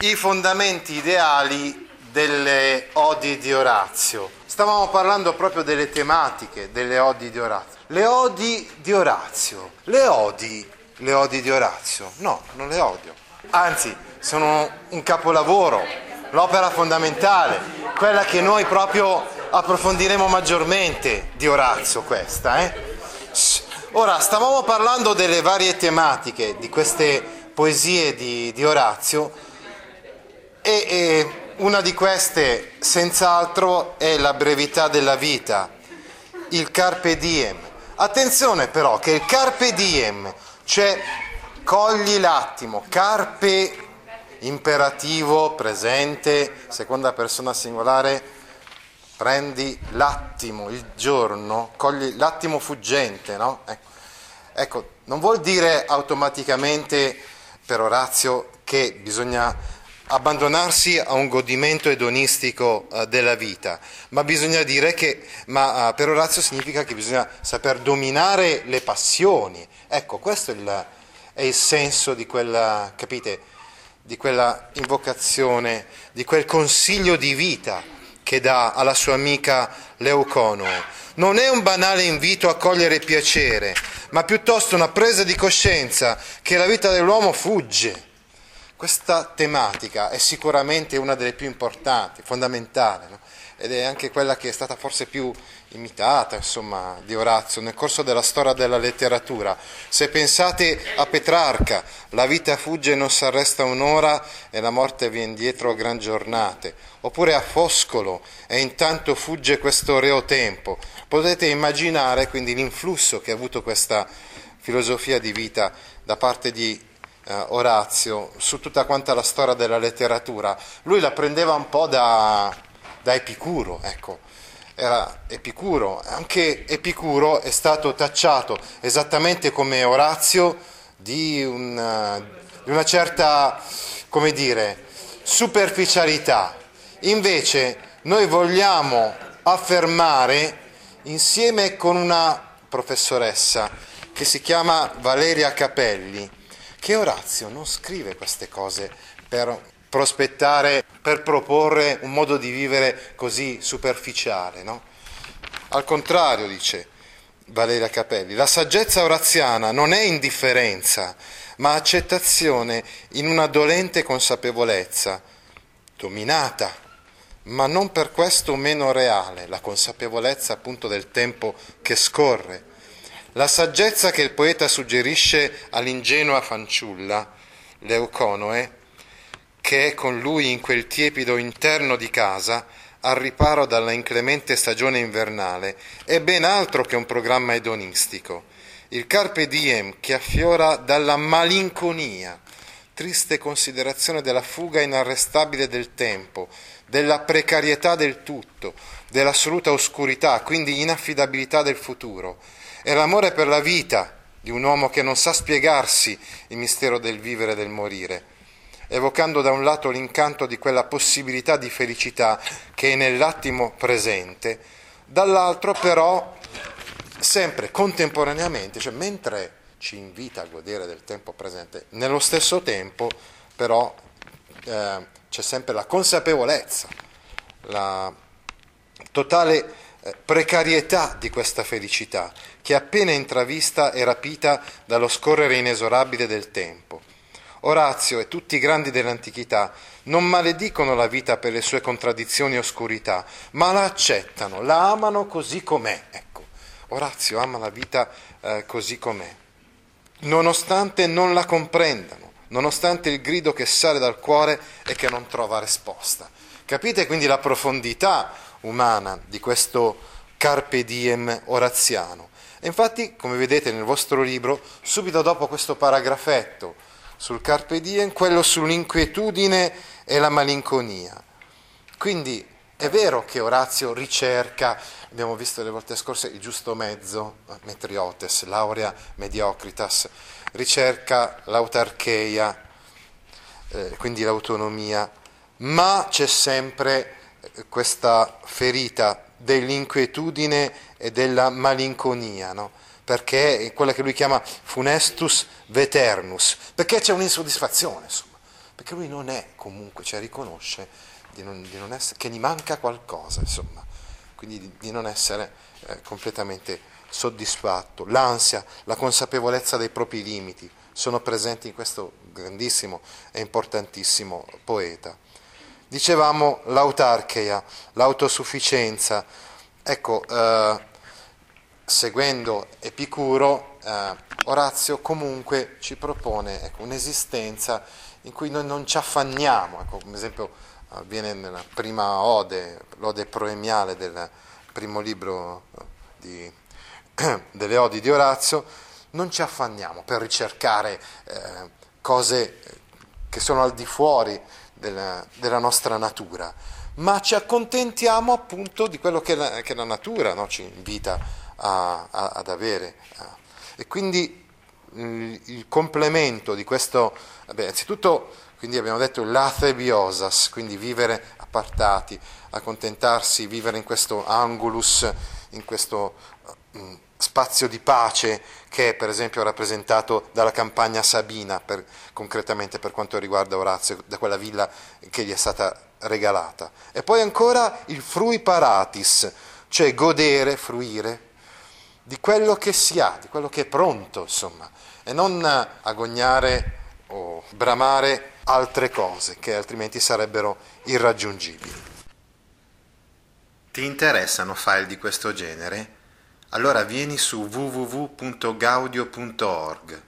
I fondamenti ideali delle odi di Orazio. Stavamo parlando proprio delle tematiche delle odi di Orazio. Le odi di Orazio. Le odi, le odi di Orazio. No, non le odio. Anzi, sono un capolavoro, l'opera fondamentale, quella che noi proprio approfondiremo maggiormente di Orazio questa. Eh? Ora, stavamo parlando delle varie tematiche di queste poesie di, di Orazio e, e una di queste, senz'altro, è la brevità della vita, il carpe diem. Attenzione però che il carpe diem, cioè cogli l'attimo, carpe imperativo presente, seconda persona singolare, prendi l'attimo, il giorno, cogli l'attimo fuggente, no? Ecco. ecco, non vuol dire automaticamente per Orazio che bisogna abbandonarsi a un godimento edonistico uh, della vita, ma bisogna dire che, ma uh, per Orazio significa che bisogna saper dominare le passioni. Ecco, questo è il, è il senso di quella, capite, di quella invocazione, di quel consiglio di vita che dà alla sua amica Leuconoe. Non è un banale invito a cogliere piacere, ma piuttosto una presa di coscienza che la vita dell'uomo fugge questa tematica è sicuramente una delle più importanti, fondamentali, no? ed è anche quella che è stata forse più imitata insomma, di Orazio nel corso della storia della letteratura. Se pensate a Petrarca, la vita fugge e non si arresta un'ora e la morte viene dietro gran giornate, oppure a Foscolo e intanto fugge questo reo tempo, potete immaginare quindi l'influsso che ha avuto questa filosofia di vita da parte di eh, Orazio su tutta quanta la storia della letteratura, lui la prendeva un po' da, da Epicuro, ecco. Era Epicuro, anche Epicuro è stato tacciato esattamente come Orazio di una, di una certa, come dire, superficialità. Invece noi vogliamo affermare insieme con una professoressa che si chiama Valeria Capelli, che Orazio non scrive queste cose per prospettare, per proporre un modo di vivere così superficiale, no? Al contrario, dice Valeria Capelli, la saggezza oraziana non è indifferenza, ma accettazione in una dolente consapevolezza, dominata, ma non per questo meno reale, la consapevolezza appunto del tempo che scorre la saggezza che il poeta suggerisce all'ingenua fanciulla, Leuconoe, che è con lui in quel tiepido interno di casa, al riparo dalla inclemente stagione invernale, è ben altro che un programma edonistico. Il carpe diem che affiora dalla malinconia, triste considerazione della fuga inarrestabile del tempo, della precarietà del tutto, dell'assoluta oscurità, quindi inaffidabilità del futuro è l'amore per la vita di un uomo che non sa spiegarsi il mistero del vivere e del morire, evocando da un lato l'incanto di quella possibilità di felicità che è nell'attimo presente, dall'altro però sempre contemporaneamente, cioè mentre ci invita a godere del tempo presente, nello stesso tempo però eh, c'è sempre la consapevolezza, la totale precarietà di questa felicità, che appena intravista è rapita dallo scorrere inesorabile del tempo. Orazio e tutti i grandi dell'antichità non maledicono la vita per le sue contraddizioni e oscurità, ma la accettano, la amano così com'è. Ecco, Orazio ama la vita eh, così com'è, nonostante non la comprendano, nonostante il grido che sale dal cuore e che non trova risposta. Capite quindi la profondità umana di questo carpe diem oraziano. E infatti, come vedete nel vostro libro, subito dopo questo paragrafetto sul carpe diem, quello sull'inquietudine e la malinconia. Quindi è vero che Orazio ricerca, abbiamo visto le volte scorse, il giusto mezzo, metriotes, laurea mediocritas, ricerca l'autarcheia, eh, quindi l'autonomia, ma c'è sempre questa ferita dell'inquietudine e della malinconia, no? perché è quella che lui chiama funestus veternus, perché c'è un'insoddisfazione, insomma, perché lui non è comunque, cioè riconosce di non, di non essere, che gli manca qualcosa, insomma, quindi di, di non essere eh, completamente soddisfatto. L'ansia, la consapevolezza dei propri limiti sono presenti in questo grandissimo e importantissimo poeta. Dicevamo l'autarcheia, l'autosufficienza. Ecco, eh, seguendo Epicuro, eh, Orazio comunque ci propone ecco, un'esistenza in cui noi non ci affanniamo, ecco, come esempio avviene nella prima ode, l'ode proemiale del primo libro di, delle odi di Orazio, non ci affanniamo per ricercare eh, cose che sono al di fuori della, della nostra natura, ma ci accontentiamo appunto di quello che la, che la natura no, ci invita a, a, ad avere. E quindi il, il complemento di questo, beh, anzitutto quindi abbiamo detto l'athebiosas, quindi vivere appartati, accontentarsi, vivere in questo angulus, in questo uh, spazio di pace che è per esempio rappresentato dalla campagna sabina, per, concretamente per quanto riguarda Orazio, da quella villa che gli è stata regalata. E poi ancora il frui paratis, cioè godere, fruire di quello che si ha, di quello che è pronto, insomma, e non agognare o bramare altre cose che altrimenti sarebbero irraggiungibili. Ti interessano file di questo genere? Allora vieni su www.gaudio.org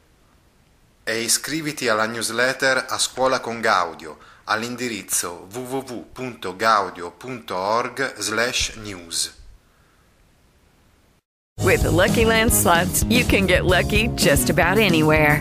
e iscriviti alla newsletter A Scuola con Gaudio all'indirizzo www.gaudio.org/news. With the Lucky Land slots, you can get lucky just about anywhere.